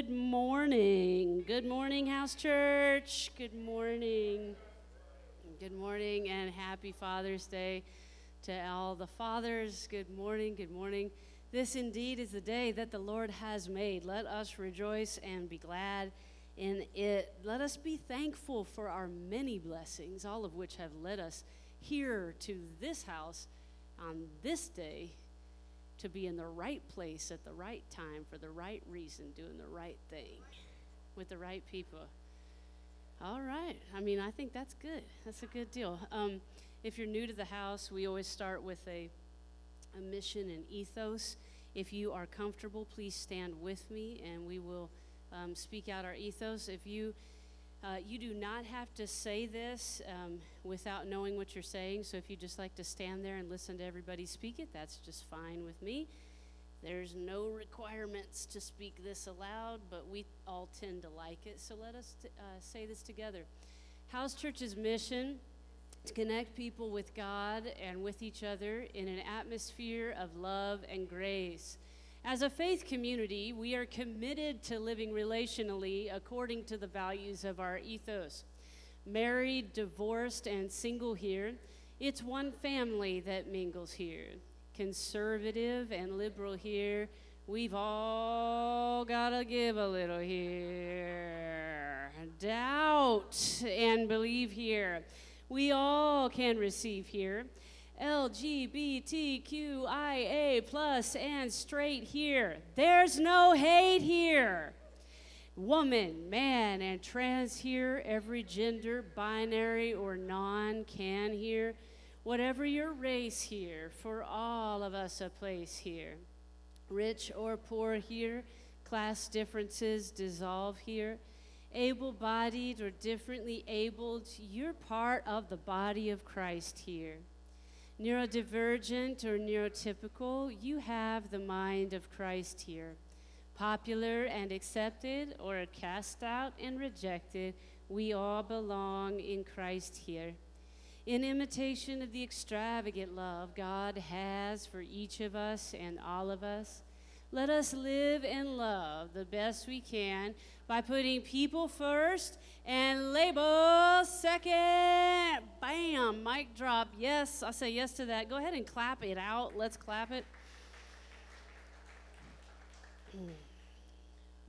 Good morning. Good morning, House Church. Good morning. Good morning and happy Father's Day to all the fathers. Good morning. Good morning. This indeed is the day that the Lord has made. Let us rejoice and be glad in it. Let us be thankful for our many blessings, all of which have led us here to this house on this day to be in the right place at the right time for the right reason, doing the right thing with the right people. All right. I mean, I think that's good. That's a good deal. Um, if you're new to the house, we always start with a, a mission and ethos. If you are comfortable, please stand with me and we will um, speak out our ethos. If you uh, you do not have to say this um, without knowing what you're saying. So if you just like to stand there and listen to everybody speak it, that's just fine with me. There's no requirements to speak this aloud, but we all tend to like it. So let us t- uh, say this together. House Church's mission to connect people with God and with each other in an atmosphere of love and grace. As a faith community, we are committed to living relationally according to the values of our ethos. Married, divorced, and single here, it's one family that mingles here. Conservative and liberal here, we've all got to give a little here. Doubt and believe here. We all can receive here. LGBTQIA plus and straight here. There's no hate here. Woman, man, and trans here, every gender, binary or non, can here. Whatever your race here, for all of us a place here. Rich or poor here, class differences dissolve here. Able bodied or differently abled, you're part of the body of Christ here neurodivergent or neurotypical, you have the mind of Christ here. Popular and accepted or cast out and rejected, we all belong in Christ here. In imitation of the extravagant love God has for each of us and all of us, let us live and love the best we can by putting people first and label second. Bam, mic drop. Yes, I say yes to that. Go ahead and clap it out. Let's clap it.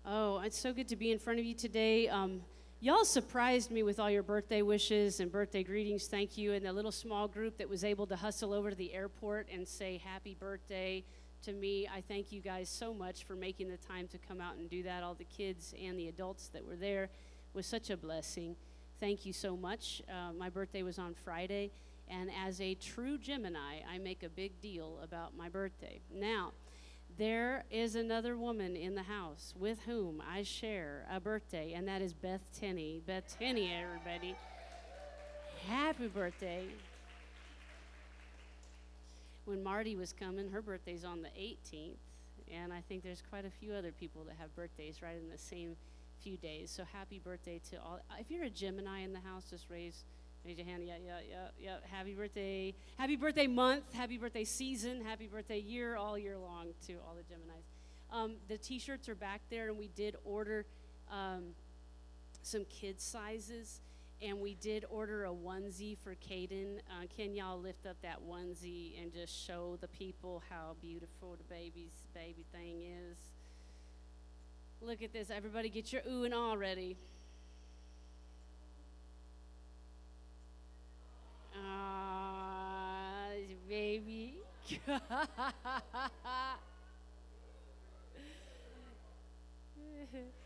Oh, it's so good to be in front of you today. Um, y'all surprised me with all your birthday wishes and birthday greetings. Thank you. And the little small group that was able to hustle over to the airport and say happy birthday to me. I thank you guys so much for making the time to come out and do that. All the kids and the adults that were there was such a blessing. Thank you so much. Uh, my birthday was on Friday, and as a true Gemini, I make a big deal about my birthday. Now, there is another woman in the house with whom I share a birthday, and that is Beth Tenney. Beth Tenney, everybody. Happy birthday when Marty was coming, her birthday's on the 18th, and I think there's quite a few other people that have birthdays right in the same few days. So happy birthday to all. If you're a Gemini in the house, just raise raise your hand. Yeah, yeah, yeah, yeah. Happy birthday. Happy birthday month. Happy birthday season. Happy birthday year, all year long to all the Geminis. Um, the T-shirts are back there, and we did order um, some kids sizes and we did order a onesie for Caden. Uh, can y'all lift up that onesie and just show the people how beautiful the baby's baby thing is? Look at this. Everybody get your ooh and ah ready. Ah, baby.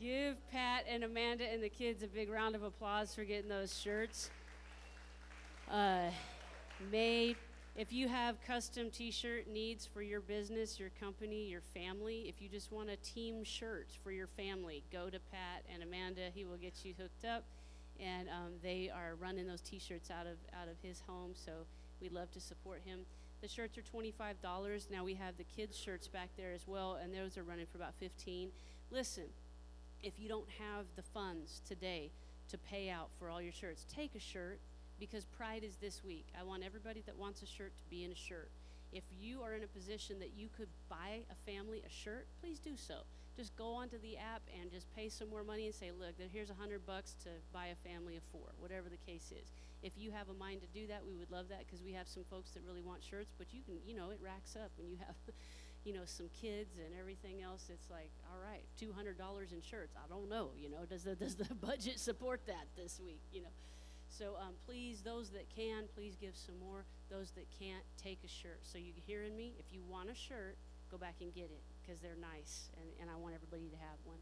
Give Pat and Amanda and the kids a big round of applause for getting those shirts uh, made. If you have custom t shirt needs for your business, your company, your family, if you just want a team shirt for your family, go to Pat and Amanda. He will get you hooked up. And um, they are running those t shirts out of, out of his home, so we love to support him. The shirts are $25. Now we have the kids' shirts back there as well, and those are running for about 15 Listen, if you don't have the funds today to pay out for all your shirts, take a shirt because Pride is this week. I want everybody that wants a shirt to be in a shirt. If you are in a position that you could buy a family a shirt, please do so. just go onto the app and just pay some more money and say, look, here's a hundred bucks to buy a family of four, whatever the case is. If you have a mind to do that, we would love that because we have some folks that really want shirts, but you can, you know, it racks up when you have, you know, some kids and everything else. It's like, all right, two hundred dollars in shirts. I don't know, you know, does the does the budget support that this week? You know, so um, please, those that can, please give some more. Those that can't, take a shirt. So you hearing me? If you want a shirt, go back and get it because they're nice, and, and I want everybody to have one.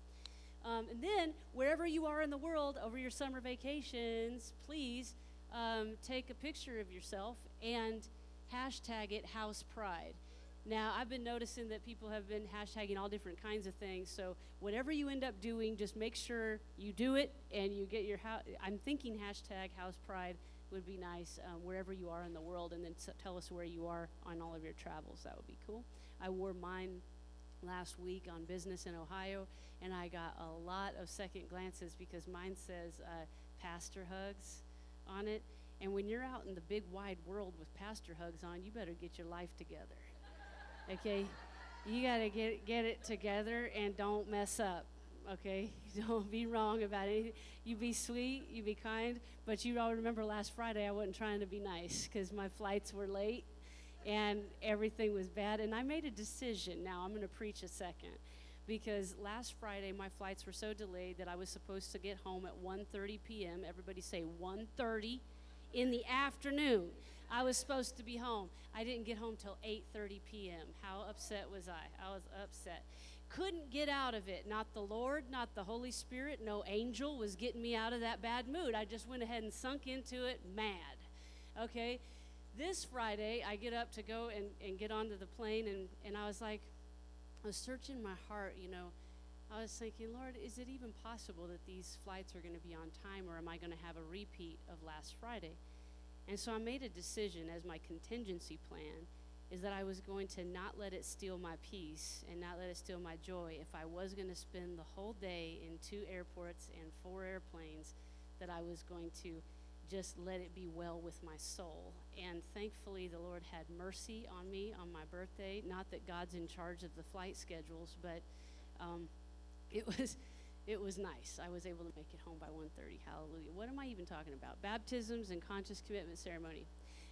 Um, and then, wherever you are in the world over your summer vacations, please um, take a picture of yourself and hashtag it House Pride. Now, I've been noticing that people have been hashtagging all different kinds of things. So, whatever you end up doing, just make sure you do it and you get your house. I'm thinking hashtag House Pride would be nice um, wherever you are in the world, and then t- tell us where you are on all of your travels. That would be cool. I wore mine last week on business in Ohio, and I got a lot of second glances because mine says uh, pastor hugs on it. And when you're out in the big wide world with pastor hugs on, you better get your life together. Okay? You got to get get it together and don't mess up. Okay? Don't be wrong about anything. You be sweet, you be kind, but you all remember last Friday I wasn't trying to be nice cuz my flights were late and everything was bad and I made a decision. Now I'm going to preach a second because last Friday my flights were so delayed that I was supposed to get home at 1:30 p.m. Everybody say 1:30 in the afternoon. I was supposed to be home. I didn't get home till 8:30 p.m. How upset was I? I was upset. Couldn't get out of it. Not the Lord, not the Holy Spirit, no angel was getting me out of that bad mood. I just went ahead and sunk into it mad. Okay? This Friday, I get up to go and, and get onto the plane, and, and I was like, I was searching my heart, you know. I was thinking, Lord, is it even possible that these flights are going to be on time, or am I going to have a repeat of last Friday? And so I made a decision as my contingency plan is that I was going to not let it steal my peace and not let it steal my joy. If I was going to spend the whole day in two airports and four airplanes, that I was going to just let it be well with my soul. And thankfully, the Lord had mercy on me on my birthday. Not that God's in charge of the flight schedules, but um, it was it was nice. I was able to make it home by 1:30. Hallelujah. What am I even talking about? Baptisms and conscious commitment ceremony.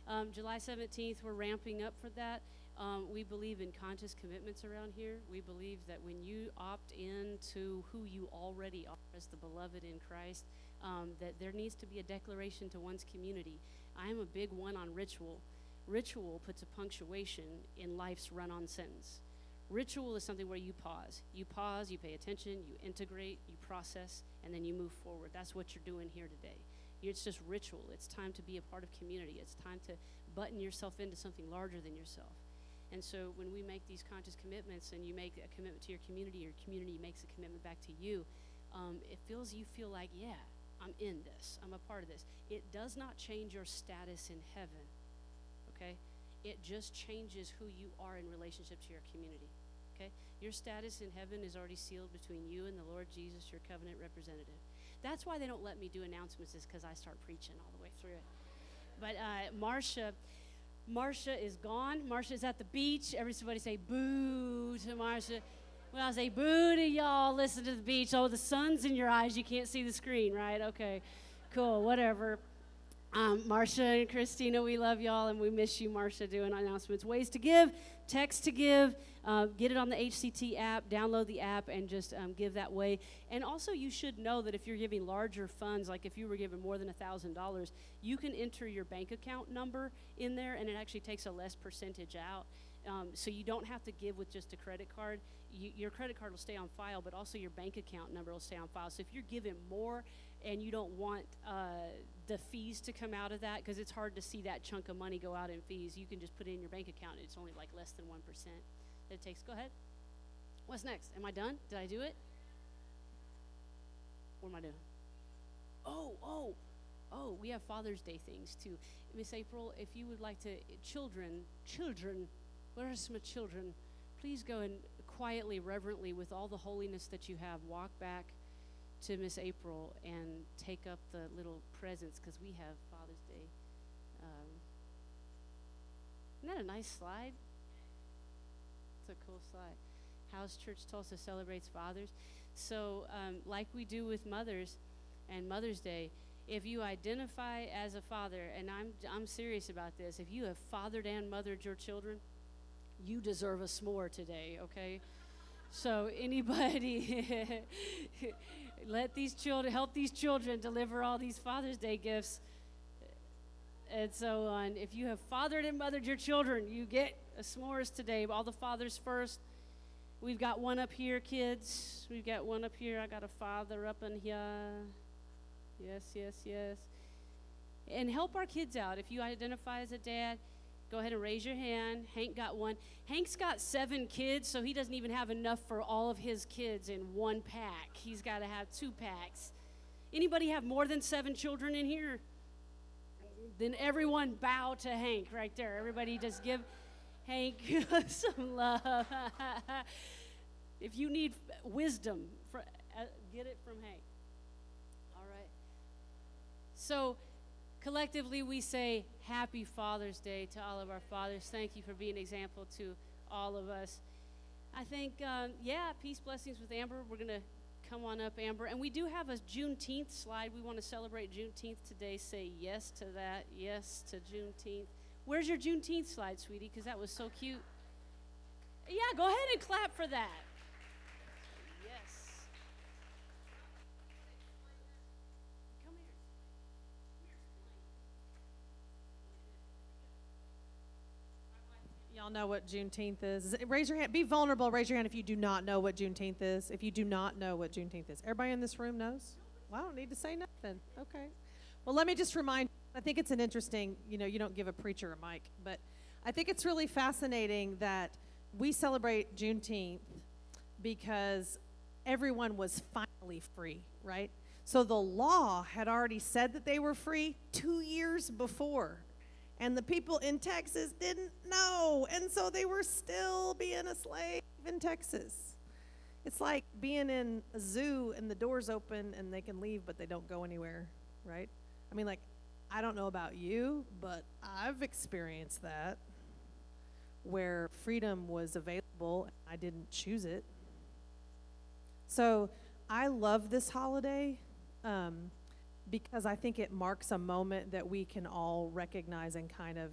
Um, July 17th, we're ramping up for that. Um, we believe in conscious commitments around here. We believe that when you opt in to who you already are as the beloved in Christ, um, that there needs to be a declaration to one's community. I am a big one on ritual. Ritual puts a punctuation in life's run on sentence. Ritual is something where you pause. You pause, you pay attention, you integrate, you process, and then you move forward. That's what you're doing here today. It's just ritual. It's time to be a part of community. It's time to button yourself into something larger than yourself. And so when we make these conscious commitments and you make a commitment to your community, your community makes a commitment back to you, um, it feels you feel like, yeah, I'm in this. I'm a part of this. It does not change your status in heaven, okay? It just changes who you are in relationship to your community. Okay? Your status in heaven is already sealed between you and the Lord Jesus, your covenant representative. That's why they don't let me do announcements, is because I start preaching all the way through it. But uh, Marcia is gone. Marcia's at the beach. Everybody say boo to Marcia. Well, I say boo to y'all. Listen to the beach. Oh, the sun's in your eyes. You can't see the screen, right? Okay, cool. Whatever. Um, Marcia and Christina, we love y'all and we miss you, Marcia, doing announcements. Ways to give, text to give, uh, get it on the HCT app, download the app, and just um, give that way. And also, you should know that if you're giving larger funds, like if you were giving more than $1,000, you can enter your bank account number in there and it actually takes a less percentage out. Um, so you don't have to give with just a credit card. You, your credit card will stay on file, but also your bank account number will stay on file. So if you're giving more and you don't want uh, the fees to come out of that because it's hard to see that chunk of money go out in fees. You can just put it in your bank account. It's only like less than 1% that it takes. Go ahead. What's next? Am I done? Did I do it? What am I doing? Oh, oh, oh, we have Father's Day things too. Miss April, if you would like to, children, children, where are some children? Please go and quietly, reverently, with all the holiness that you have, walk back to Miss April and take up the little presents because we have Father's Day. Um, isn't that a nice slide? It's a cool slide. House Church Tulsa celebrates fathers. So, um, like we do with mothers and Mother's Day, if you identify as a father, and I'm, I'm serious about this, if you have fathered and mothered your children, you deserve a s'more today, okay? So, anybody, let these children, help these children deliver all these Father's Day gifts and so on. If you have fathered and mothered your children, you get a s'mores today. All the fathers first. We've got one up here, kids. We've got one up here. I got a father up in here. Yes, yes, yes. And help our kids out. If you identify as a dad, go ahead and raise your hand. Hank got one. Hank's got seven kids, so he doesn't even have enough for all of his kids in one pack. He's got to have two packs. Anybody have more than seven children in here? Then everyone bow to Hank right there. Everybody just give Hank some love. if you need wisdom, uh, get it from Hank. All right. So, collectively, we say Happy Father's Day to all of our fathers. Thank you for being an example to all of us. I think, um, yeah, peace, blessings with Amber. We're going to come on up, Amber. And we do have a Juneteenth slide. We want to celebrate Juneteenth today. Say yes to that. Yes to Juneteenth. Where's your Juneteenth slide, sweetie? Because that was so cute. Yeah, go ahead and clap for that. Y'all know what Juneteenth is. Raise your hand. Be vulnerable. Raise your hand if you do not know what Juneteenth is. If you do not know what Juneteenth is. Everybody in this room knows? Well, I don't need to say nothing. Okay. Well, let me just remind I think it's an interesting, you know, you don't give a preacher a mic, but I think it's really fascinating that we celebrate Juneteenth because everyone was finally free, right? So the law had already said that they were free two years before. And the people in Texas didn't know. And so they were still being a slave in Texas. It's like being in a zoo and the doors open and they can leave, but they don't go anywhere, right? I mean, like, I don't know about you, but I've experienced that where freedom was available and I didn't choose it. So I love this holiday um, because I think it marks a moment that we can all recognize and kind of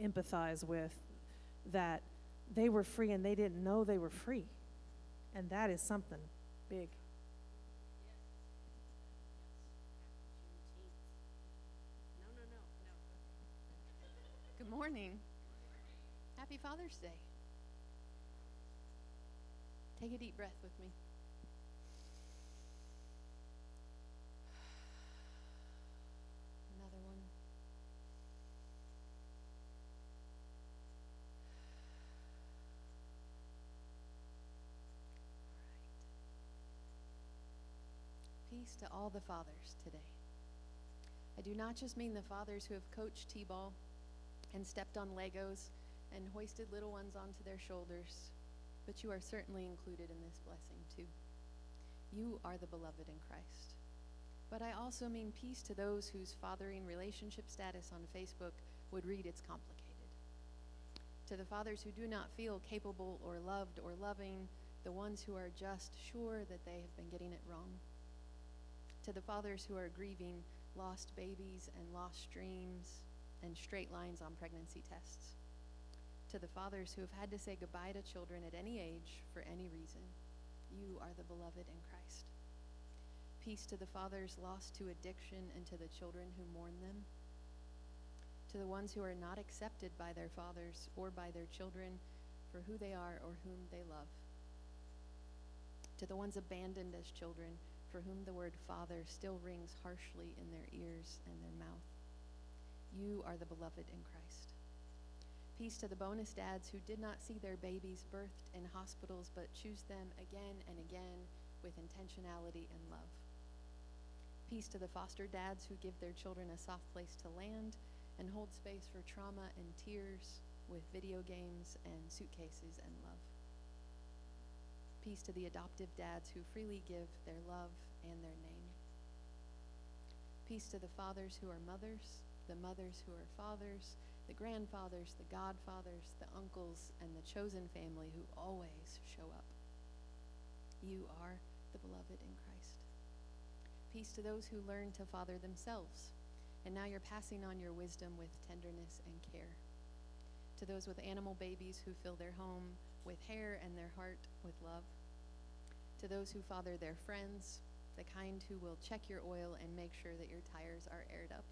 empathize with that they were free and they didn't know they were free. And that is something big. Good morning. Happy Father's Day. Take a deep breath with me. Another one. Peace to all the fathers today. I do not just mean the fathers who have coached T ball and stepped on Legos and hoisted little ones onto their shoulders, but you are certainly included in this blessing too. You are the beloved in Christ. But I also mean peace to those whose fathering relationship status on Facebook would read it's complicated. To the fathers who do not feel capable or loved or loving, the ones who are just sure that they have been getting it wrong. To the fathers who are grieving lost babies and lost dreams, and straight lines on pregnancy tests. To the fathers who have had to say goodbye to children at any age for any reason, you are the beloved in Christ. Peace to the fathers lost to addiction and to the children who mourn them. To the ones who are not accepted by their fathers or by their children for who they are or whom they love. To the ones abandoned as children for whom the word father still rings harshly in their ears and their mouth. You are the beloved in Christ. Peace to the bonus dads who did not see their babies birthed in hospitals but choose them again and again with intentionality and love. Peace to the foster dads who give their children a soft place to land and hold space for trauma and tears with video games and suitcases and love. Peace to the adoptive dads who freely give their love and their name. Peace to the fathers who are mothers the mothers who are fathers, the grandfathers, the godfathers, the uncles, and the chosen family who always show up. You are the beloved in Christ. Peace to those who learn to father themselves, and now you're passing on your wisdom with tenderness and care. To those with animal babies who fill their home with hair and their heart with love. To those who father their friends, the kind who will check your oil and make sure that your tires are aired up.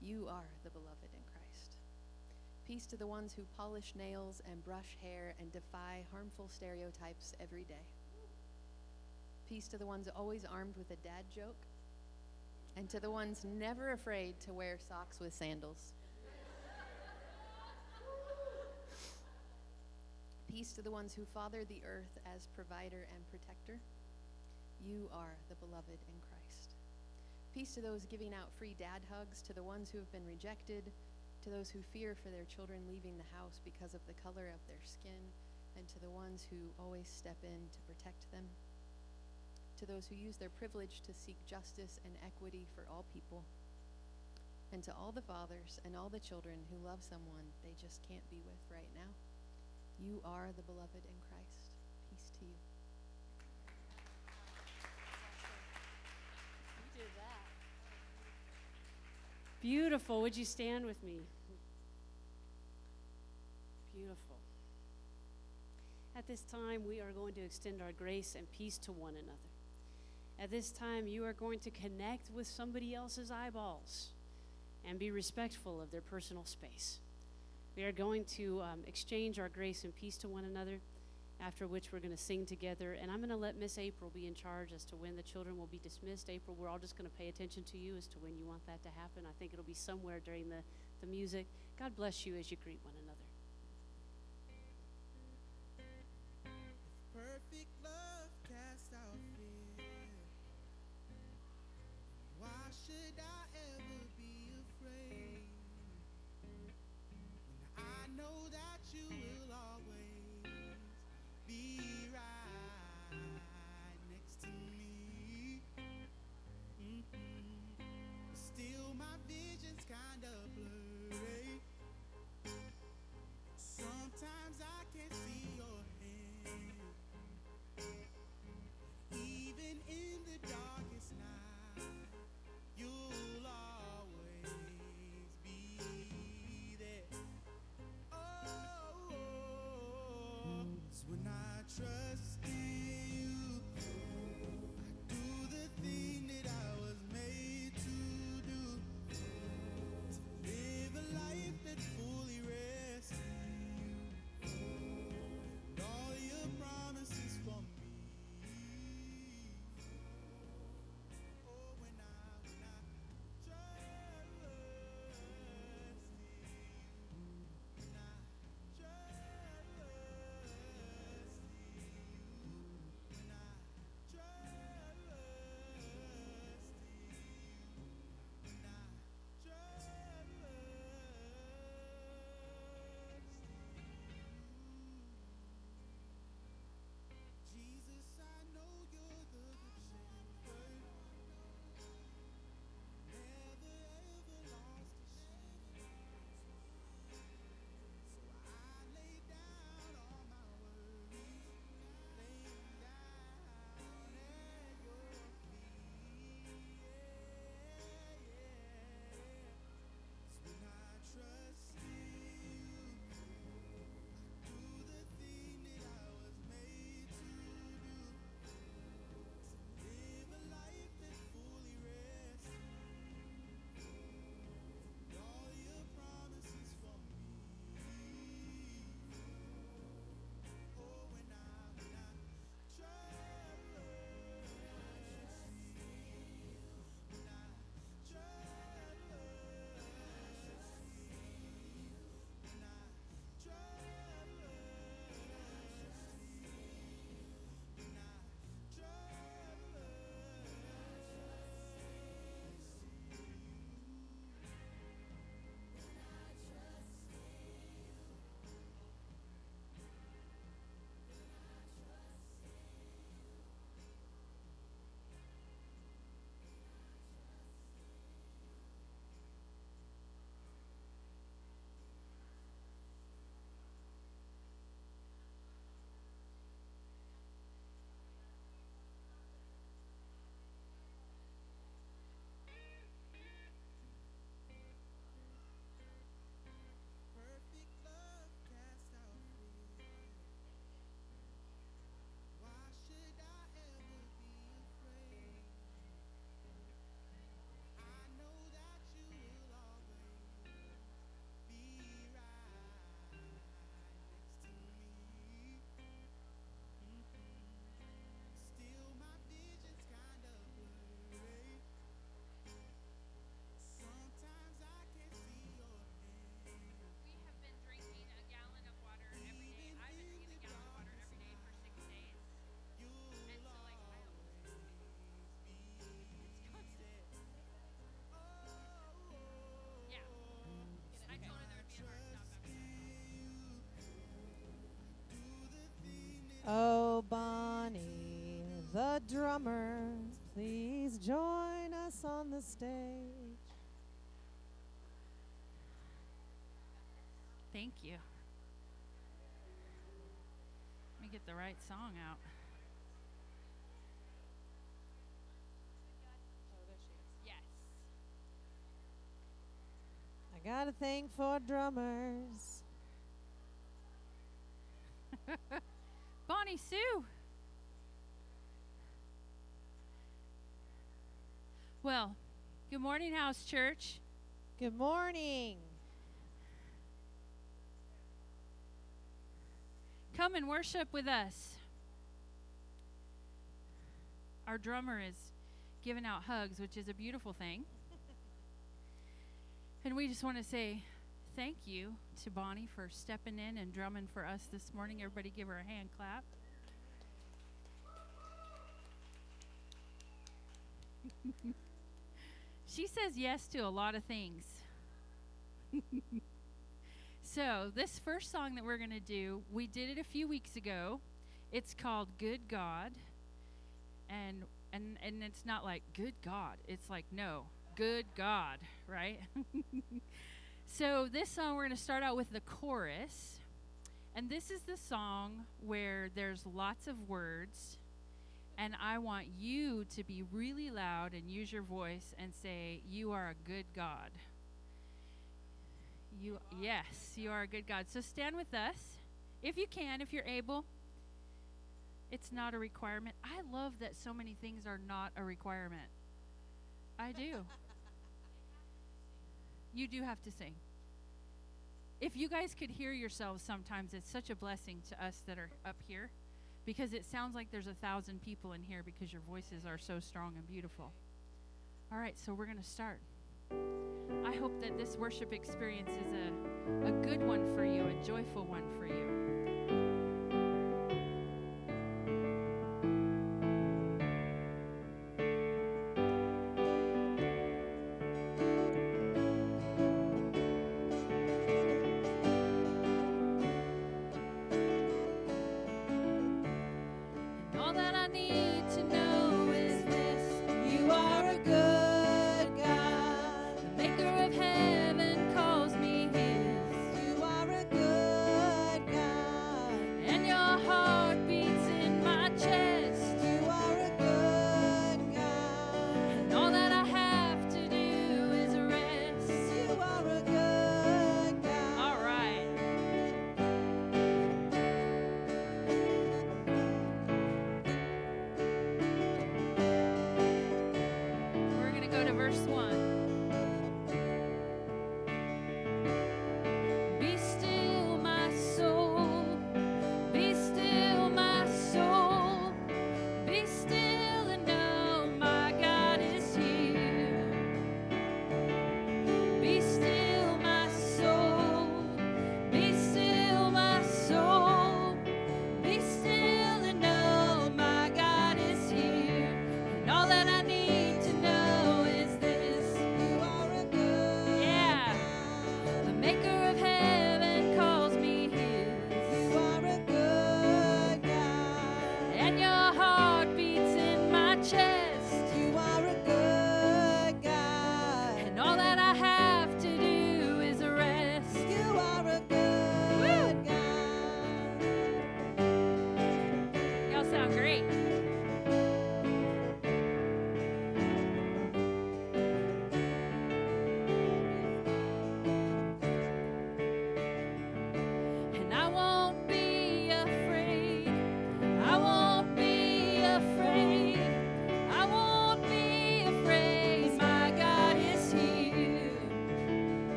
You are the beloved in Christ. Peace to the ones who polish nails and brush hair and defy harmful stereotypes every day. Peace to the ones always armed with a dad joke. And to the ones never afraid to wear socks with sandals. Peace to the ones who father the earth as provider and protector. You are the beloved in Christ. Peace to those giving out free dad hugs, to the ones who have been rejected, to those who fear for their children leaving the house because of the color of their skin, and to the ones who always step in to protect them. To those who use their privilege to seek justice and equity for all people. And to all the fathers and all the children who love someone they just can't be with right now. You are the beloved in Christ. Peace to you. You did that. Beautiful. Would you stand with me? Beautiful. At this time, we are going to extend our grace and peace to one another. At this time, you are going to connect with somebody else's eyeballs and be respectful of their personal space. We are going to um, exchange our grace and peace to one another, after which we're going to sing together. And I'm going to let Miss April be in charge as to when the children will be dismissed. April, we're all just going to pay attention to you as to when you want that to happen. I think it'll be somewhere during the, the music. God bless you as you greet one another. Perfect love casts out fear. Why should I know that you will always be right next to me. Mhm. Still, my vision's kinda blurry. try the drummer please join us on the stage? Thank you. Let me get the right song out. Yes. I got a thing for drummers. Bonnie Sue. Well, good morning, House Church. Good morning. Come and worship with us. Our drummer is giving out hugs, which is a beautiful thing. and we just want to say thank you to Bonnie for stepping in and drumming for us this morning. Everybody give her a hand clap. she says yes to a lot of things. so, this first song that we're going to do, we did it a few weeks ago. It's called Good God. And and and it's not like good God. It's like no, good God, right? so, this song we're going to start out with the chorus. And this is the song where there's lots of words and I want you to be really loud and use your voice and say, You are a good God. You, yes, you are a good God. So stand with us if you can, if you're able. It's not a requirement. I love that so many things are not a requirement. I do. you do have to sing. If you guys could hear yourselves sometimes, it's such a blessing to us that are up here because it sounds like there's a thousand people in here because your voices are so strong and beautiful. All right, so we're going to start. I hope that this worship experience is a, a good one for you, a joyful one for you. And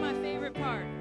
my favorite part.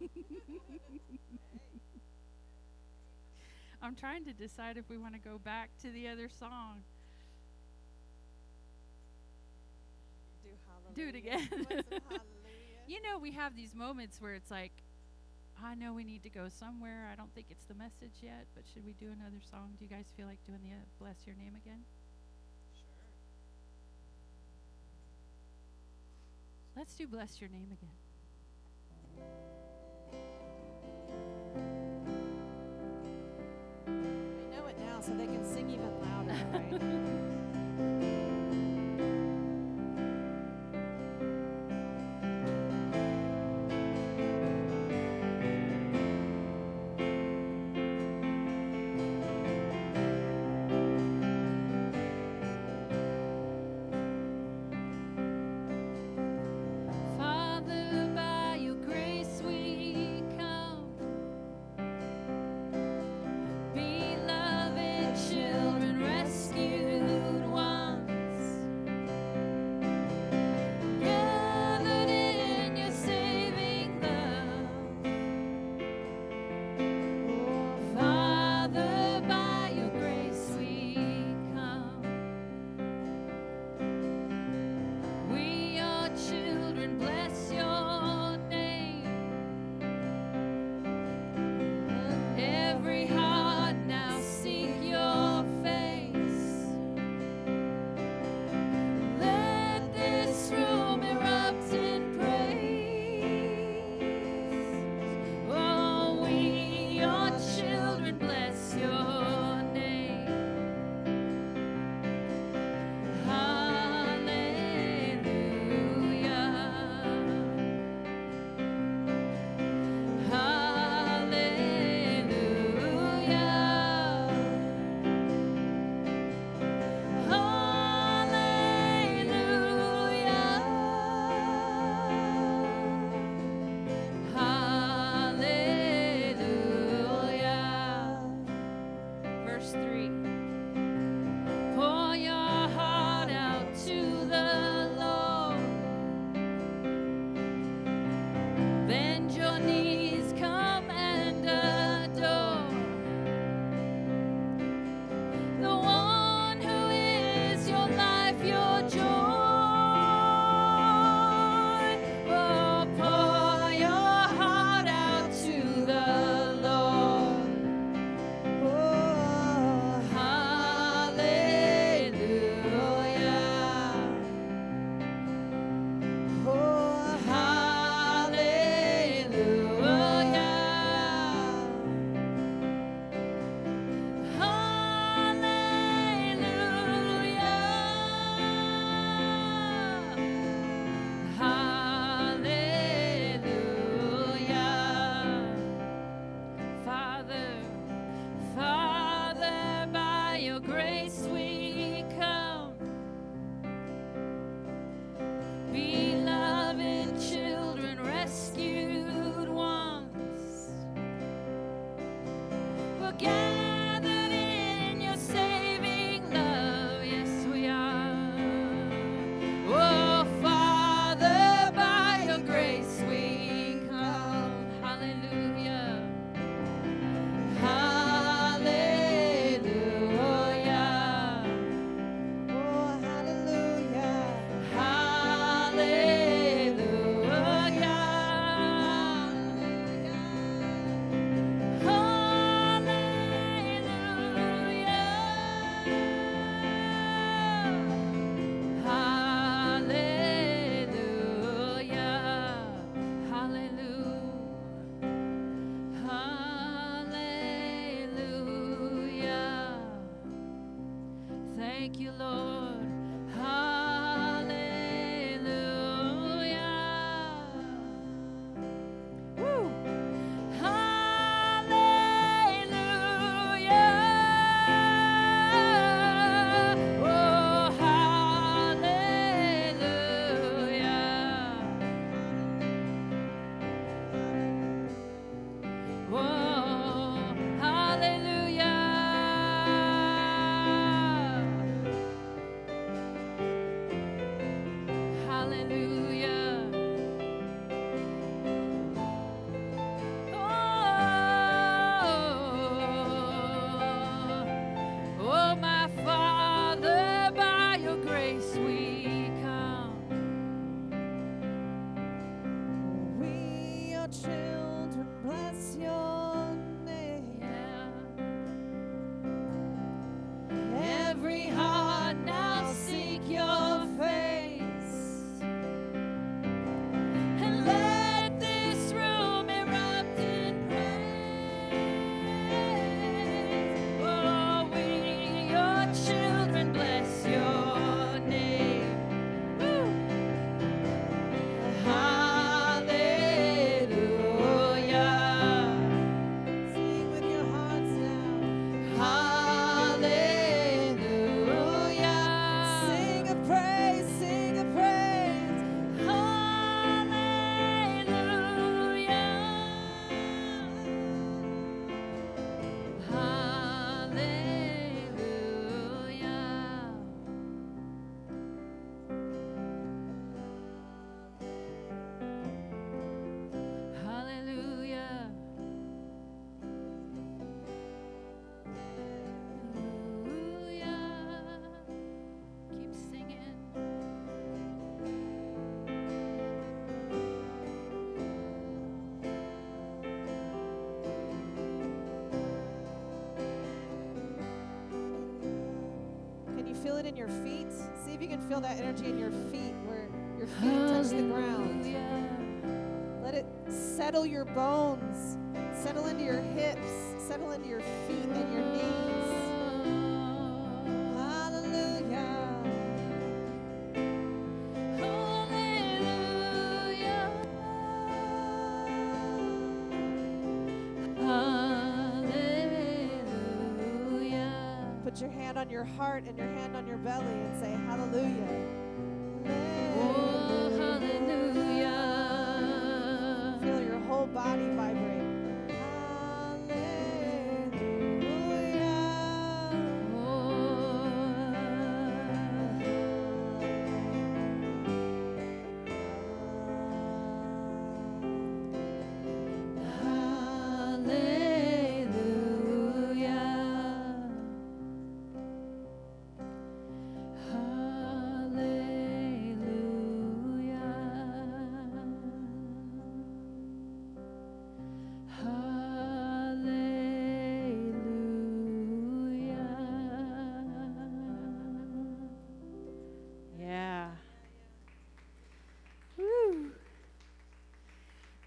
I'm trying to decide if we want to go back to the other song. Do Do it again. you know, we have these moments where it's like, I know we need to go somewhere. I don't think it's the message yet, but should we do another song? Do you guys feel like doing the uh, Bless Your Name again? Sure. Let's do Bless Your Name again. Thank you, Lord. Your feet? See if you can feel that energy in your feet where your feet touch the ground. Let it settle your bones, settle into your hips, settle into your feet and your knees. Hallelujah. Hallelujah. Put your hand on your heart and your hand on your belly and say hallelujah.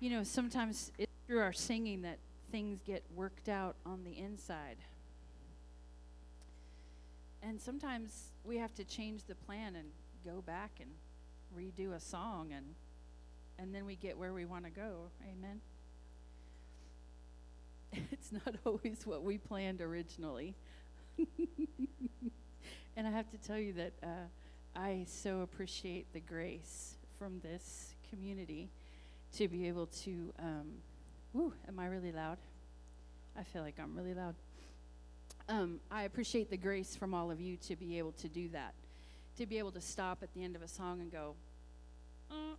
You know, sometimes it's through our singing that things get worked out on the inside. And sometimes we have to change the plan and go back and redo a song and and then we get where we want to go. Amen. It's not always what we planned originally. and I have to tell you that uh, I so appreciate the grace from this community to be able to. Um, woo, am I really loud? I feel like I'm really loud. Um, I appreciate the grace from all of you to be able to do that, to be able to stop at the end of a song and go, uh,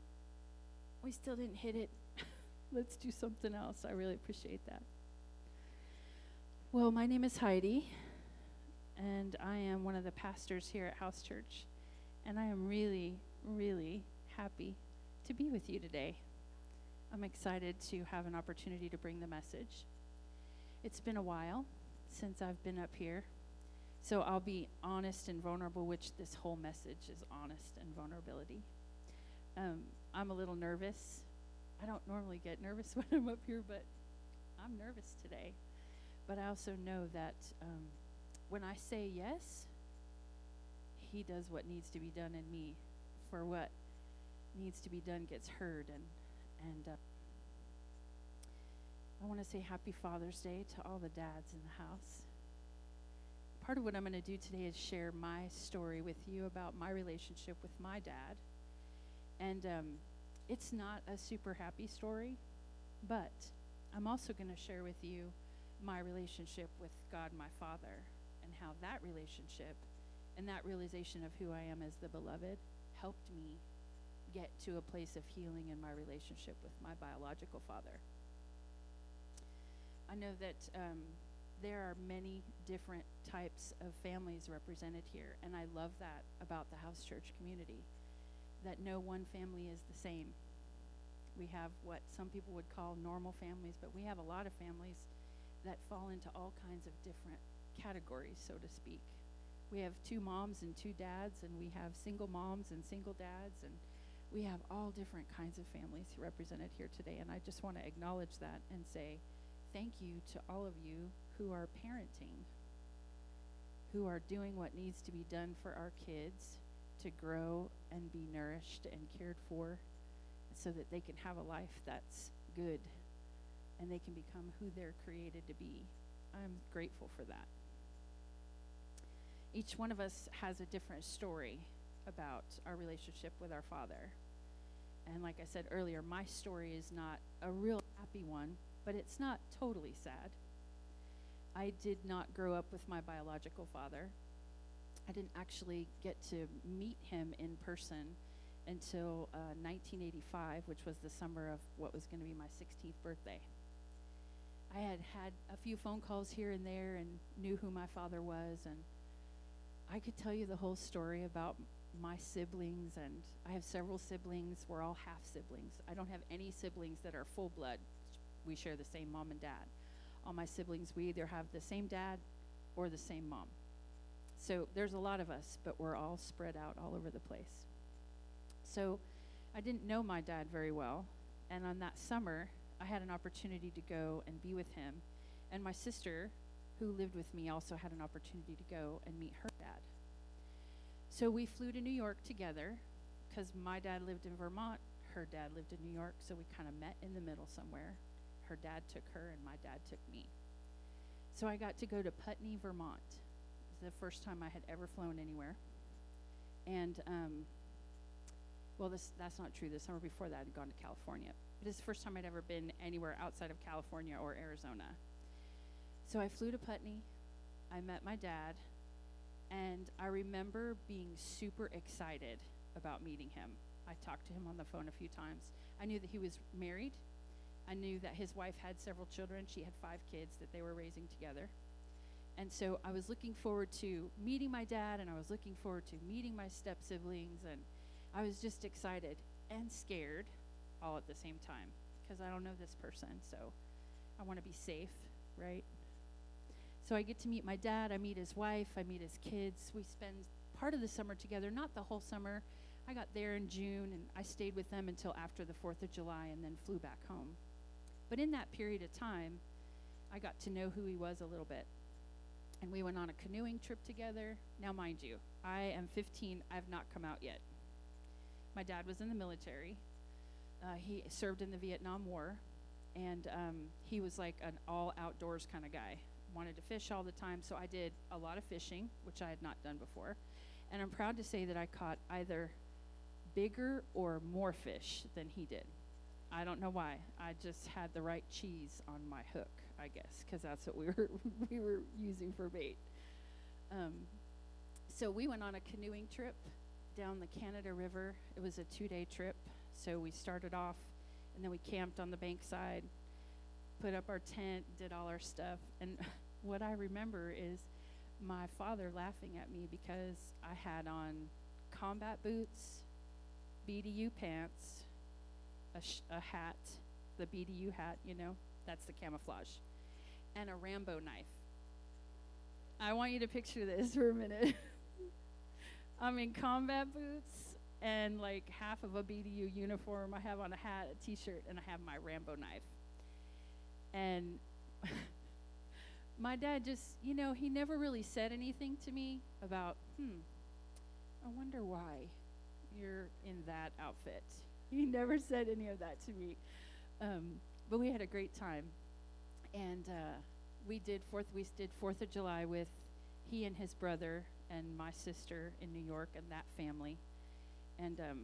we still didn't hit it. Let's do something else. I really appreciate that. Well, my name is Heidi, and I am one of the pastors here at House Church, and I am really, really happy to be with you today. I'm excited to have an opportunity to bring the message. It's been a while since I've been up here, so I'll be honest and vulnerable, which this whole message is honest and vulnerability. Um, I'm a little nervous. I don't normally get nervous when I'm up here, but I'm nervous today. But I also know that um, when I say yes, He does what needs to be done in me, for what needs to be done gets heard. And and uh, I want to say Happy Father's Day to all the dads in the house. Part of what I'm going to do today is share my story with you about my relationship with my dad. And um, it's not a super happy story, but I'm also going to share with you my relationship with God, my Father, and how that relationship and that realization of who I am as the beloved helped me get to a place of healing in my relationship with my biological father. I know that um, there are many different types of families represented here, and I love that about the house church community that no one family is the same. We have what some people would call normal families, but we have a lot of families that fall into all kinds of different categories, so to speak. We have two moms and two dads, and we have single moms and single dads, and we have all different kinds of families represented here today. And I just want to acknowledge that and say thank you to all of you who are parenting, who are doing what needs to be done for our kids to grow and be nourished and cared for so that they can have a life that's good and they can become who they're created to be. I'm grateful for that. Each one of us has a different story about our relationship with our Father. And like I said earlier, my story is not a real happy one, but it's not totally sad. I did not grow up with my biological father. I didn't actually get to meet him in person until uh, 1985, which was the summer of what was going to be my 16th birthday. I had had a few phone calls here and there and knew who my father was, and I could tell you the whole story about my siblings, and I have several siblings. We're all half siblings. I don't have any siblings that are full blood. We share the same mom and dad. All my siblings, we either have the same dad or the same mom. So there's a lot of us, but we're all spread out all over the place. So I didn't know my dad very well, and on that summer, I had an opportunity to go and be with him. And my sister, who lived with me, also had an opportunity to go and meet her dad. So we flew to New York together because my dad lived in Vermont, her dad lived in New York, so we kind of met in the middle somewhere. Her dad took her, and my dad took me. So I got to go to Putney, Vermont. It was the first time I had ever flown anywhere. And, um, well, this, that's not true. The summer before that, I'd gone to California. But it's the first time I'd ever been anywhere outside of California or Arizona. So I flew to Putney. I met my dad. And I remember being super excited about meeting him. I talked to him on the phone a few times. I knew that he was married. I knew that his wife had several children. She had five kids that they were raising together. And so I was looking forward to meeting my dad, and I was looking forward to meeting my step siblings, and I was just excited and scared all at the same time because I don't know this person, so I want to be safe, right? So I get to meet my dad, I meet his wife, I meet his kids. We spend part of the summer together, not the whole summer. I got there in June and I stayed with them until after the 4th of July and then flew back home. But in that period of time, I got to know who he was a little bit. And we went on a canoeing trip together. Now, mind you, I am 15, I've not come out yet. My dad was in the military, uh, he served in the Vietnam War, and um, he was like an all outdoors kind of guy. Wanted to fish all the time, so I did a lot of fishing, which I had not done before. And I'm proud to say that I caught either bigger or more fish than he did. I don't know why. I just had the right cheese on my hook, I guess, because that's what we were we were using for bait. Um, so we went on a canoeing trip down the Canada River. It was a two-day trip. So we started off, and then we camped on the bankside, put up our tent, did all our stuff. And what I remember is my father laughing at me because I had on combat boots, BDU pants, a, sh- a hat, the BDU hat, you know, that's the camouflage, and a Rambo knife. I want you to picture this for a minute. I'm in combat boots and like half of a BDU uniform. I have on a hat, a t-shirt, and I have my Rambo knife. And my dad just, you know, he never really said anything to me about, hmm, I wonder why you're in that outfit. He never said any of that to me. Um, but we had a great time. And uh, we did fourth we did Fourth of July with he and his brother and my sister in New York and that family. And um,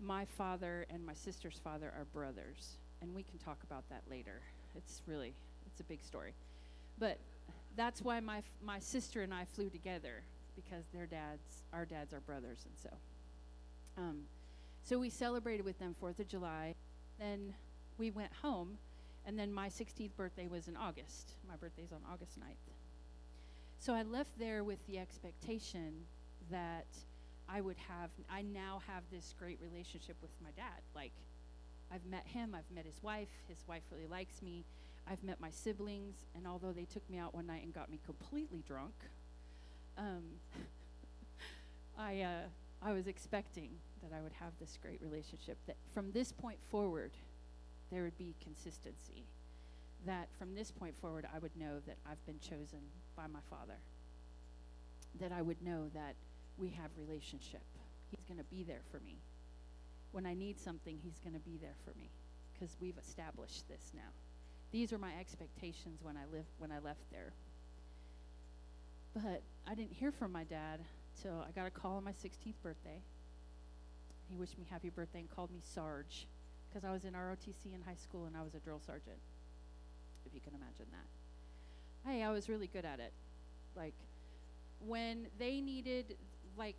my father and my sister's father are brothers, and we can talk about that later. It's really it's a big story, but that's why my my sister and I flew together because their dads our dads are brothers, and so um, so we celebrated with them Fourth of July. Then we went home, and then my 16th birthday was in August. My birthday's on August 9th. So I left there with the expectation that I would have, I now have this great relationship with my dad. Like, I've met him, I've met his wife, his wife really likes me, I've met my siblings, and although they took me out one night and got me completely drunk, um, I, uh, I was expecting that I would have this great relationship, that from this point forward, there would be consistency. That from this point forward, I would know that I've been chosen by my Father. That I would know that we have relationship. He's going to be there for me. When I need something, he's going to be there for me because we've established this now. These were my expectations when I lived when I left there. But I didn't hear from my dad till I got a call on my 16th birthday. He wished me happy birthday and called me Sarge because I was in ROTC in high school and I was a drill sergeant. If you can imagine that. Hey, I was really good at it. Like when they needed like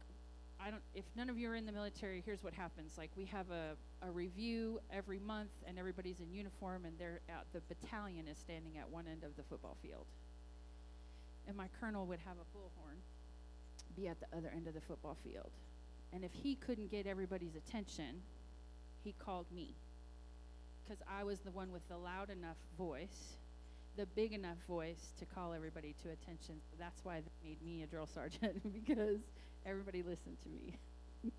I don't if none of you are in the military, here's what happens. Like we have a, a review every month and everybody's in uniform and they're at the battalion is standing at one end of the football field. And my colonel would have a bullhorn be at the other end of the football field. And if he couldn't get everybody's attention, he called me. Because I was the one with the loud enough voice, the big enough voice to call everybody to attention. That's why they made me a drill sergeant, because everybody listened to me.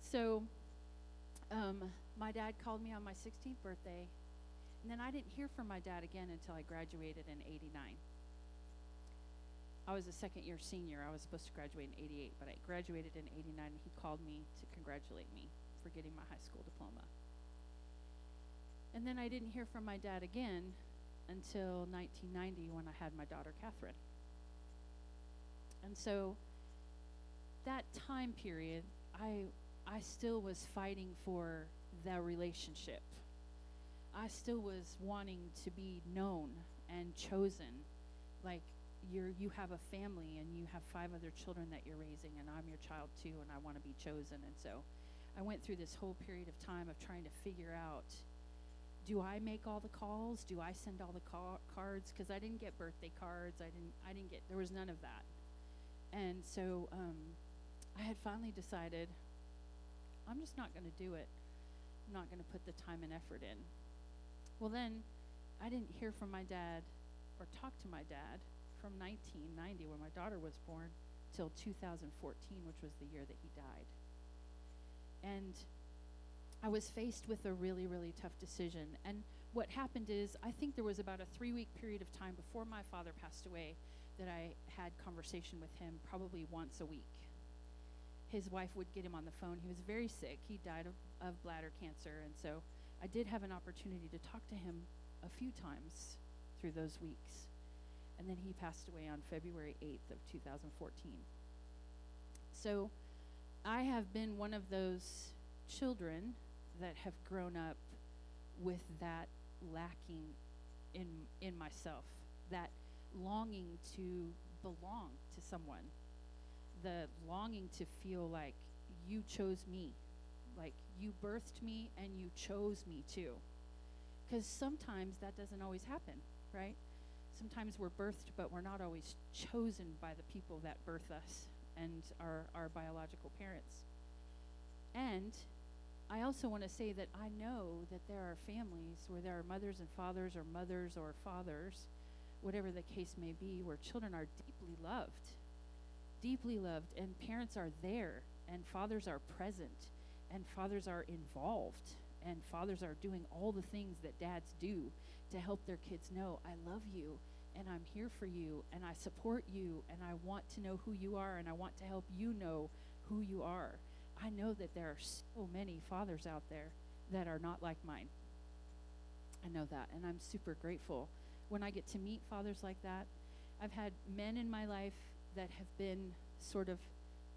so, um, my dad called me on my 16th birthday, and then I didn't hear from my dad again until I graduated in 89. I was a second year senior. I was supposed to graduate in 88, but I graduated in 89, and he called me to congratulate me for getting my high school diploma. And then I didn't hear from my dad again until 1990 when I had my daughter, Catherine. And so that time period, I, I still was fighting for the relationship. I still was wanting to be known and chosen. Like, you're, you have a family and you have five other children that you're raising, and I'm your child too, and I want to be chosen. And so I went through this whole period of time of trying to figure out do I make all the calls? Do I send all the ca- cards? Because I didn't get birthday cards. I didn't. I didn't get. There was none of that. And so um, I had finally decided I'm just not going to do it. I'm not going to put the time and effort in. Well, then I didn't hear from my dad or talk to my dad from 1990 when my daughter was born till 2014, which was the year that he died. And I was faced with a really, really tough decision. And what happened is, I think there was about a three week period of time before my father passed away that I had conversation with him probably once a week. His wife would get him on the phone. He was very sick. He died of, of bladder cancer. And so I did have an opportunity to talk to him a few times through those weeks. And then he passed away on February 8th of 2014. So I have been one of those children that have grown up with that lacking in in myself, that longing to belong to someone, the longing to feel like you chose me, like you birthed me and you chose me too. Because sometimes that doesn't always happen, right? Sometimes we're birthed, but we're not always chosen by the people that birth us and our, our biological parents. And I also want to say that I know that there are families where there are mothers and fathers, or mothers or fathers, whatever the case may be, where children are deeply loved, deeply loved, and parents are there, and fathers are present, and fathers are involved, and fathers are doing all the things that dads do to help their kids know, I love you, and I'm here for you and I support you and I want to know who you are and I want to help you know who you are. I know that there are so many fathers out there that are not like mine. I know that, and I'm super grateful when I get to meet fathers like that. I've had men in my life that have been sort of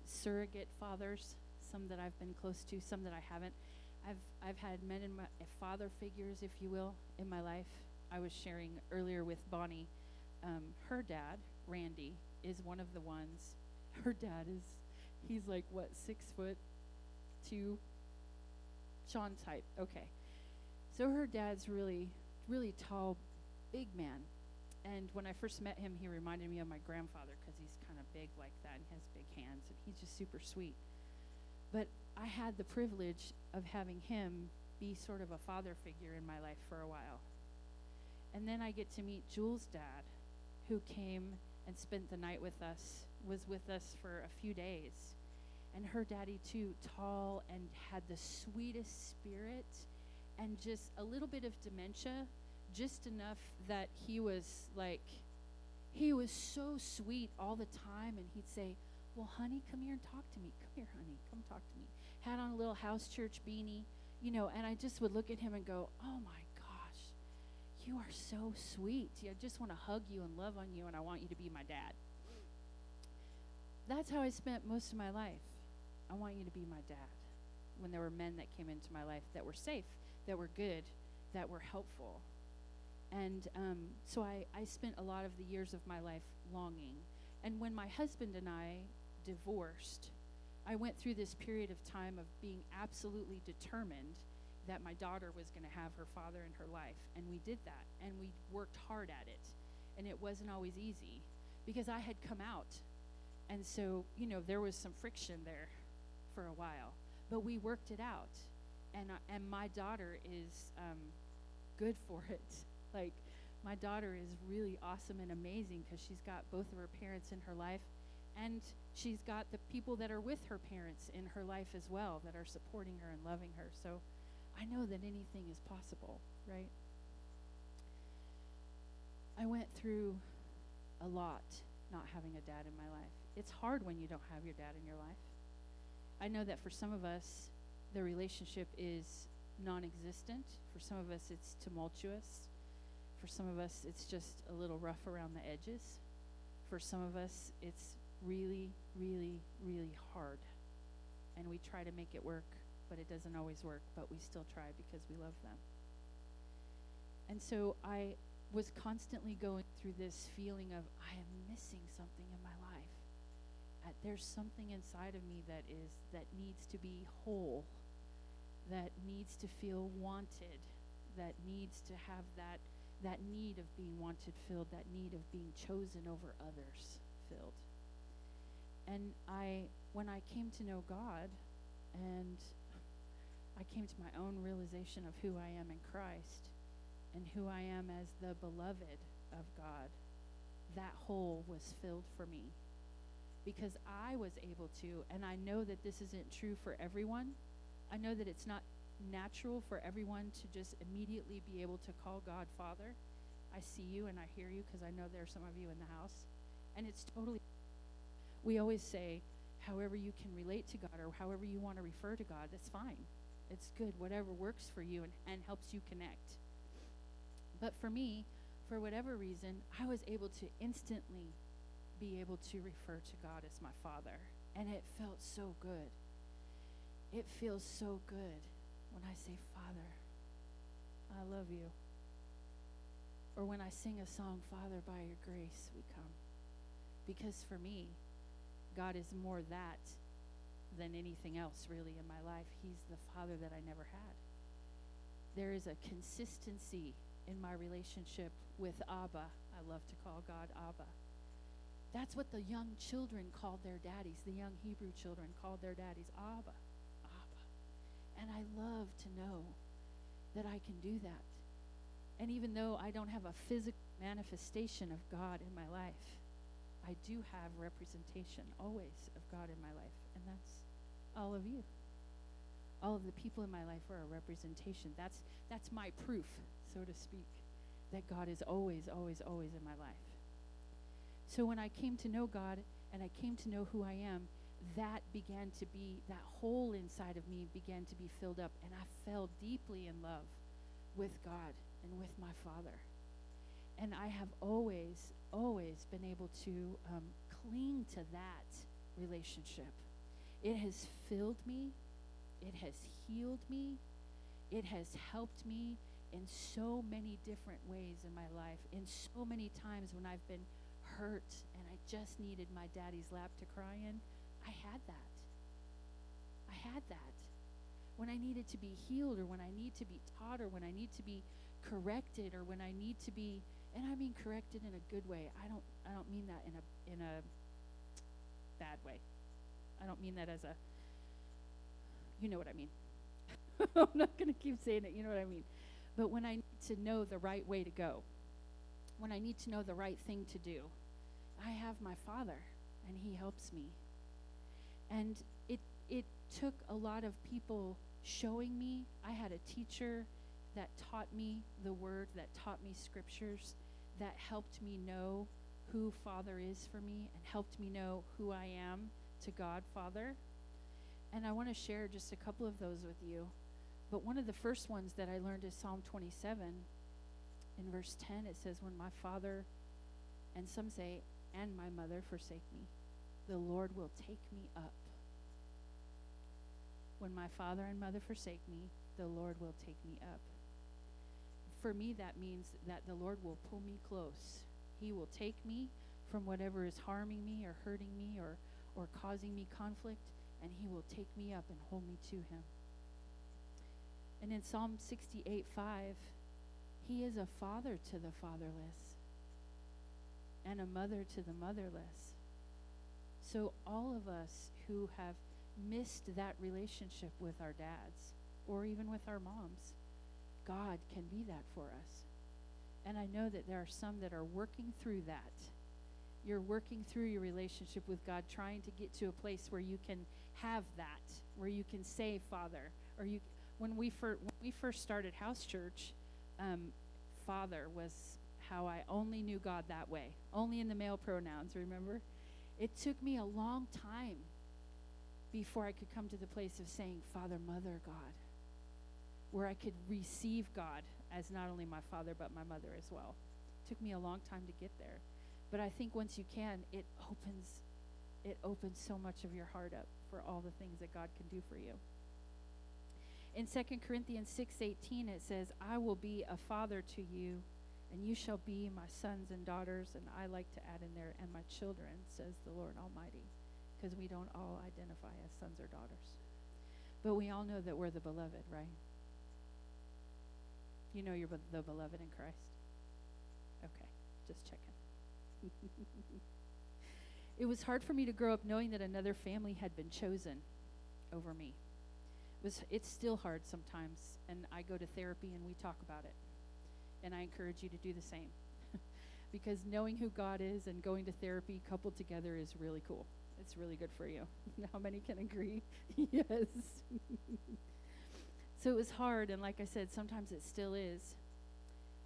surrogate fathers, some that I've been close to, some that I haven't. I've I've had men in my uh, father figures, if you will, in my life. I was sharing earlier with Bonnie. Um, her dad, Randy, is one of the ones. Her dad is, he's like what six foot, two. Sean type. Okay. So her dad's really, really tall, big man. And when I first met him, he reminded me of my grandfather because he's kind of big like that and has big hands, and he's just super sweet. But I had the privilege of having him be sort of a father figure in my life for a while. And then I get to meet Jules' dad, who came and spent the night with us, was with us for a few days. And her daddy, too, tall and had the sweetest spirit and just a little bit of dementia, just enough that he was like, he was so sweet all the time. And he'd say, Well, honey, come here and talk to me. Come here, honey, come talk to me. Had on a little house church beanie, you know, and I just would look at him and go, Oh my gosh, you are so sweet. I just want to hug you and love on you, and I want you to be my dad. That's how I spent most of my life. I want you to be my dad. When there were men that came into my life that were safe, that were good, that were helpful. And um, so I, I spent a lot of the years of my life longing. And when my husband and I divorced, I went through this period of time of being absolutely determined that my daughter was going to have her father in her life. And we did that. And we worked hard at it. And it wasn't always easy because I had come out. And so, you know, there was some friction there for a while. But we worked it out and uh, and my daughter is um, good for it. Like my daughter is really awesome and amazing because she's got both of her parents in her life, and she's got the people that are with her parents in her life as well that are supporting her and loving her. So I know that anything is possible, right? I went through a lot not having a dad in my life. It's hard when you don't have your dad in your life. I know that for some of us, the relationship is non existent. For some of us, it's tumultuous. For some of us, it's just a little rough around the edges. For some of us, it's really, really, really hard. And we try to make it work, but it doesn't always work, but we still try because we love them. And so I was constantly going through this feeling of, I am missing something in my life. Uh, there's something inside of me that is that needs to be whole that needs to feel wanted, that needs to have that that need of being wanted filled, that need of being chosen over others filled. And I when I came to know God and I came to my own realization of who I am in Christ and who I am as the beloved of God, that hole was filled for me because I was able to, and I know that this isn't true for everyone I know that it's not natural for everyone to just immediately be able to call God Father. I see you and I hear you because I know there are some of you in the house. And it's totally, we always say, however you can relate to God or however you want to refer to God, that's fine. It's good, whatever works for you and, and helps you connect. But for me, for whatever reason, I was able to instantly be able to refer to God as my Father. And it felt so good. It feels so good when I say, Father, I love you. Or when I sing a song, Father, by your grace we come. Because for me, God is more that than anything else really in my life. He's the Father that I never had. There is a consistency in my relationship with Abba. I love to call God Abba. That's what the young children called their daddies. The young Hebrew children called their daddies Abba. And I love to know that I can do that. And even though I don't have a physical manifestation of God in my life, I do have representation always of God in my life. And that's all of you. All of the people in my life are a representation. That's, that's my proof, so to speak, that God is always, always, always in my life. So when I came to know God and I came to know who I am, that began to be, that hole inside of me began to be filled up. And I fell deeply in love with God and with my Father. And I have always, always been able to um, cling to that relationship. It has filled me, it has healed me, it has helped me in so many different ways in my life, in so many times when I've been hurt and I just needed my daddy's lap to cry in. I had that. I had that. When I needed to be healed or when I need to be taught or when I need to be corrected or when I need to be and I mean corrected in a good way. I don't I don't mean that in a in a bad way. I don't mean that as a you know what I mean. I'm not going to keep saying it, you know what I mean. But when I need to know the right way to go, when I need to know the right thing to do, I have my Father and He helps me. And it, it took a lot of people showing me. I had a teacher that taught me the Word, that taught me scriptures, that helped me know who Father is for me and helped me know who I am to God, Father. And I want to share just a couple of those with you. But one of the first ones that I learned is Psalm 27. In verse 10, it says, When my father, and some say, and my mother forsake me, the Lord will take me up. When my father and mother forsake me, the Lord will take me up. For me, that means that the Lord will pull me close. He will take me from whatever is harming me or hurting me or, or causing me conflict, and He will take me up and hold me to Him. And in Psalm 68 5, He is a father to the fatherless and a mother to the motherless. So, all of us who have missed that relationship with our dads or even with our moms, God can be that for us. And I know that there are some that are working through that. You're working through your relationship with God, trying to get to a place where you can have that, where you can say, Father, or you. When we first when we first started House Church, um, Father was how I only knew God that way, only in the male pronouns. Remember, it took me a long time before I could come to the place of saying, Father, Mother, God, where I could receive God as not only my father, but my mother as well. It took me a long time to get there. But I think once you can, it opens it opens so much of your heart up for all the things that God can do for you. In 2 Corinthians 6:18 it says, "I will be a father to you, and you shall be my sons and daughters." And I like to add in there, "and my children," says the Lord Almighty, because we don't all identify as sons or daughters. But we all know that we're the beloved, right? You know you're the beloved in Christ? Okay, just checking. it was hard for me to grow up knowing that another family had been chosen over me. It was it's still hard sometimes and I go to therapy and we talk about it. And I encourage you to do the same. because knowing who God is and going to therapy coupled together is really cool. It's really good for you. How many can agree? yes. So it was hard, and like I said, sometimes it still is.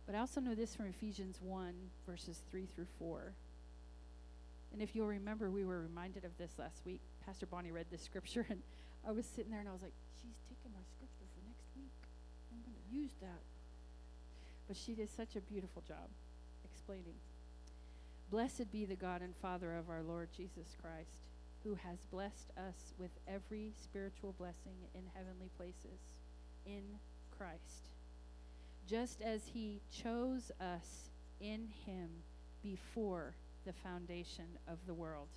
But I also know this from Ephesians 1, verses 3 through 4. And if you'll remember, we were reminded of this last week. Pastor Bonnie read this scripture, and I was sitting there and I was like, she's taking my scripture for next week. I'm going to use that. But she did such a beautiful job explaining. Blessed be the God and Father of our Lord Jesus Christ, who has blessed us with every spiritual blessing in heavenly places in Christ, just as he chose us in him before the foundation of the world,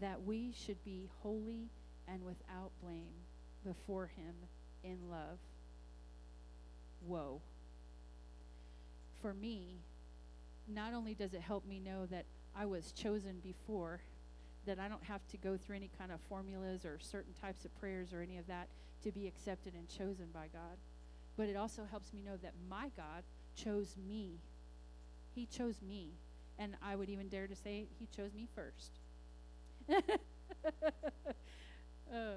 that we should be holy and without blame before him in love. Whoa. For me, not only does it help me know that I was chosen before, that I don't have to go through any kind of formulas or certain types of prayers or any of that to be accepted and chosen by God. But it also helps me know that my God chose me. He chose me. And I would even dare to say he chose me first. oh.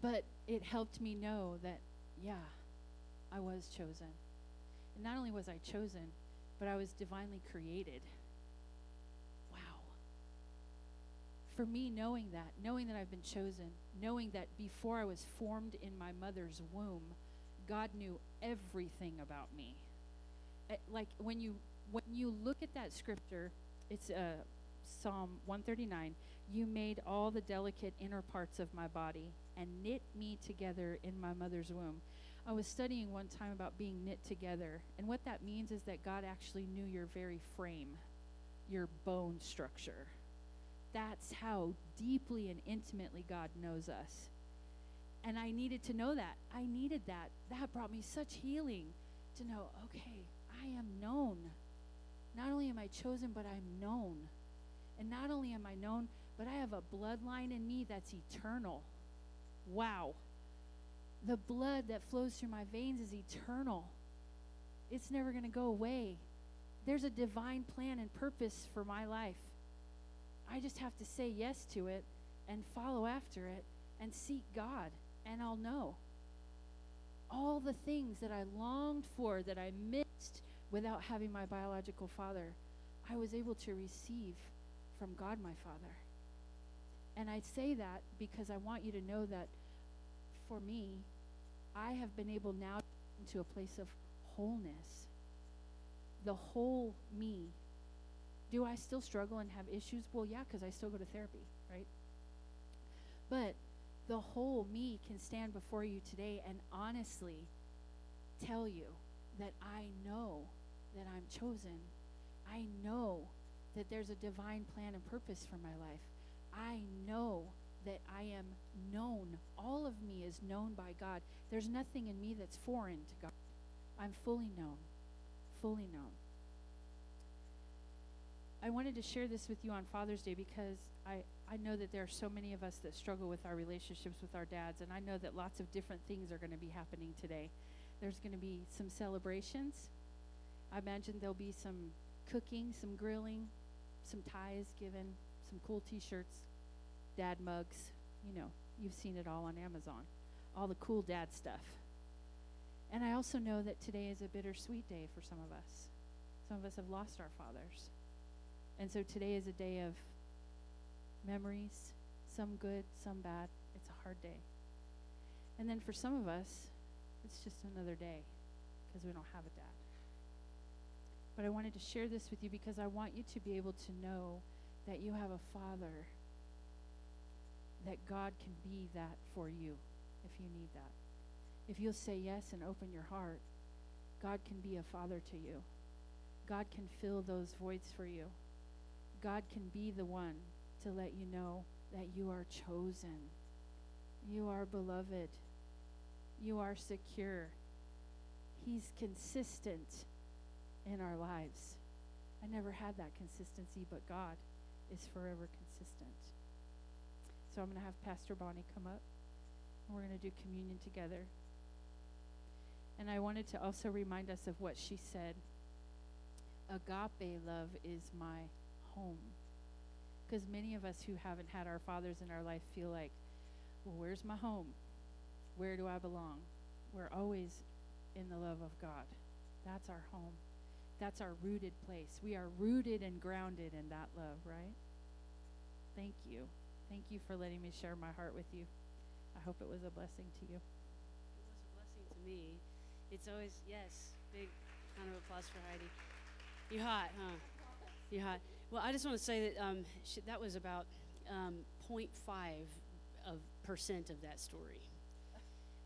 But it helped me know that, yeah, I was chosen. And not only was I chosen, but I was divinely created. For me, knowing that, knowing that I've been chosen, knowing that before I was formed in my mother's womb, God knew everything about me. Eh, Like when you when you look at that scripture, it's uh, Psalm 139. You made all the delicate inner parts of my body and knit me together in my mother's womb. I was studying one time about being knit together, and what that means is that God actually knew your very frame, your bone structure. That's how deeply and intimately God knows us. And I needed to know that. I needed that. That brought me such healing to know, okay, I am known. Not only am I chosen, but I'm known. And not only am I known, but I have a bloodline in me that's eternal. Wow. The blood that flows through my veins is eternal. It's never going to go away. There's a divine plan and purpose for my life. I just have to say yes to it and follow after it and seek God, and I'll know. All the things that I longed for, that I missed without having my biological father, I was able to receive from God my Father. And I say that because I want you to know that for me, I have been able now to a place of wholeness. The whole me. Do I still struggle and have issues? Well, yeah, because I still go to therapy, right? But the whole me can stand before you today and honestly tell you that I know that I'm chosen. I know that there's a divine plan and purpose for my life. I know that I am known. All of me is known by God. There's nothing in me that's foreign to God. I'm fully known. Fully known. I wanted to share this with you on Father's Day because I, I know that there are so many of us that struggle with our relationships with our dads, and I know that lots of different things are going to be happening today. There's going to be some celebrations. I imagine there'll be some cooking, some grilling, some ties given, some cool t shirts, dad mugs. You know, you've seen it all on Amazon. All the cool dad stuff. And I also know that today is a bittersweet day for some of us. Some of us have lost our fathers. And so today is a day of memories, some good, some bad. It's a hard day. And then for some of us, it's just another day because we don't have a dad. But I wanted to share this with you because I want you to be able to know that you have a father, that God can be that for you if you need that. If you'll say yes and open your heart, God can be a father to you. God can fill those voids for you. God can be the one to let you know that you are chosen. You are beloved. You are secure. He's consistent in our lives. I never had that consistency, but God is forever consistent. So I'm going to have Pastor Bonnie come up, and we're going to do communion together. And I wanted to also remind us of what she said. Agape love is my home. Because many of us who haven't had our fathers in our life feel like, well, where's my home? Where do I belong? We're always in the love of God. That's our home. That's our rooted place. We are rooted and grounded in that love, right? Thank you. Thank you for letting me share my heart with you. I hope it was a blessing to you. It was a blessing to me. It's always yes, big round of applause for Heidi. You hot, huh? You hot. Well, I just want to say that um, sh- that was about um, 0.5 of percent of that story,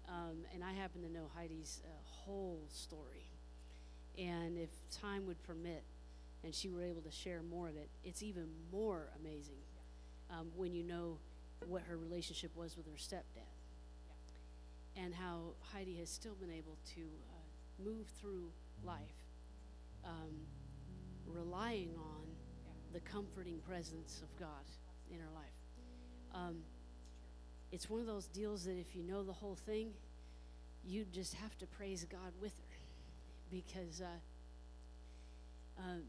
um, and I happen to know Heidi's uh, whole story. And if time would permit, and she were able to share more of it, it's even more amazing um, when you know what her relationship was with her stepdad. And how Heidi has still been able to uh, move through life, um, relying on the comforting presence of God in her life. Um, it's one of those deals that if you know the whole thing, you just have to praise God with her because uh, um,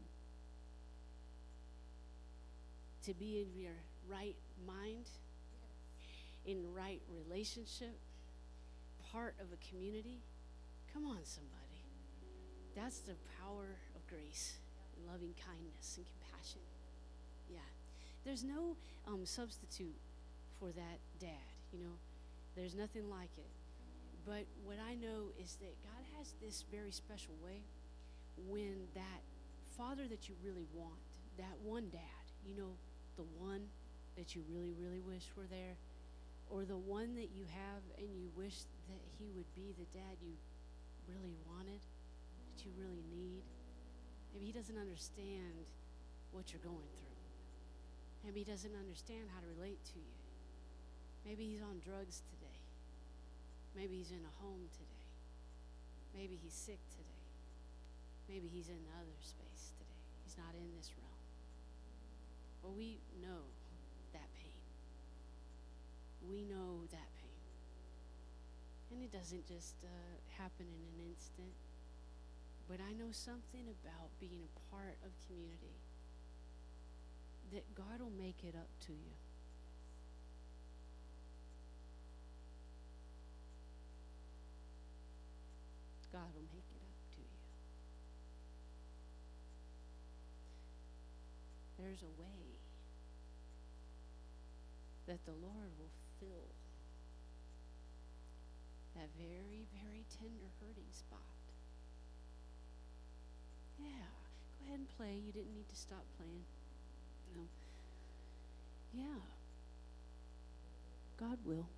to be in your right mind, in right relationship, part of a community. Come on, somebody. That's the power of grace loving kindness and compassion. There's no um, substitute for that dad. You know, there's nothing like it. But what I know is that God has this very special way when that father that you really want, that one dad, you know, the one that you really, really wish were there, or the one that you have and you wish that he would be the dad you really wanted, that you really need. Maybe he doesn't understand what you're going through. Maybe he doesn't understand how to relate to you. Maybe he's on drugs today. Maybe he's in a home today. Maybe he's sick today. Maybe he's in another space today. He's not in this realm. But we know that pain. We know that pain. And it doesn't just uh, happen in an instant. But I know something about being a part of community that God will make it up to you. God will make it up to you. There's a way that the Lord will fill that very, very tender hurting spot. Yeah, go ahead and play. You didn't need to stop playing. Yeah. God will.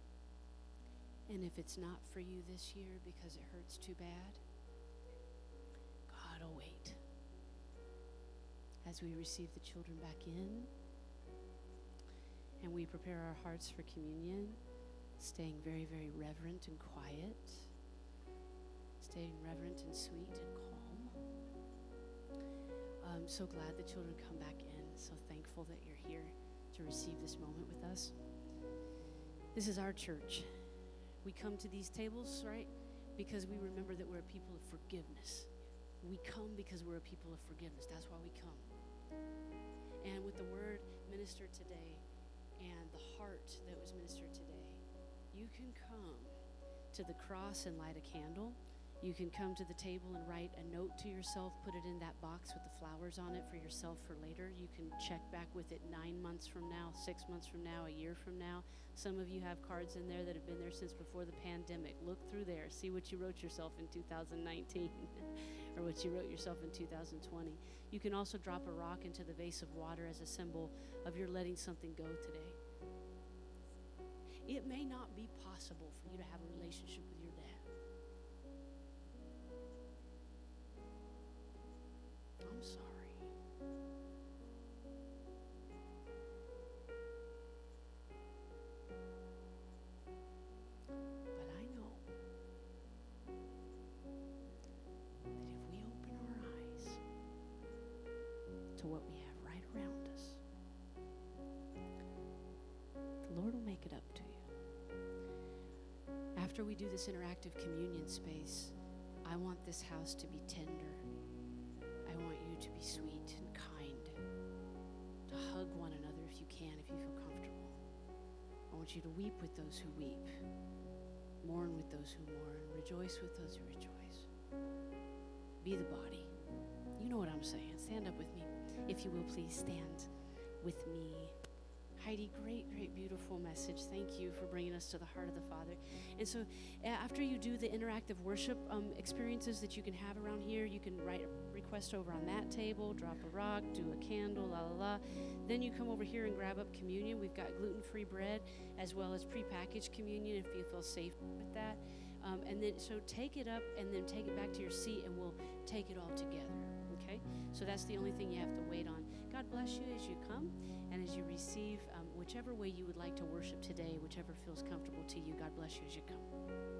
And if it's not for you this year because it hurts too bad, God will wait. As we receive the children back in and we prepare our hearts for communion, staying very, very reverent and quiet, staying reverent and sweet and calm. I'm so glad the children come back in. So thankful that you're here to receive this moment with us. This is our church. We come to these tables, right? Because we remember that we're a people of forgiveness. We come because we're a people of forgiveness. That's why we come. And with the word ministered today and the heart that was ministered today, you can come to the cross and light a candle. You can come to the table and write a note to yourself, put it in that box with the flowers on it for yourself for later. You can check back with it nine months from now, six months from now, a year from now. Some of you have cards in there that have been there since before the pandemic. Look through there, see what you wrote yourself in 2019 or what you wrote yourself in 2020. You can also drop a rock into the vase of water as a symbol of your letting something go today. It may not be possible for you to have a relationship with your I'm sorry. But I know that if we open our eyes to what we have right around us, the Lord will make it up to you. After we do this interactive communion space, I want this house to be tender. To be sweet and kind, to hug one another if you can, if you feel comfortable. I want you to weep with those who weep, mourn with those who mourn, rejoice with those who rejoice. Be the body. You know what I'm saying. Stand up with me. If you will, please stand with me. Heidi, great, great, beautiful message. Thank you for bringing us to the heart of the Father. And so, after you do the interactive worship um, experiences that you can have around here, you can write request over on that table, drop a rock, do a candle, la la la. Then you come over here and grab up communion. We've got gluten free bread as well as prepackaged communion if you feel safe with that. Um, and then, so take it up and then take it back to your seat, and we'll take it all together. Okay? So that's the only thing you have to wait on. God bless you as you come and as you receive um, whichever way you would like to worship today, whichever feels comfortable to you. God bless you as you come.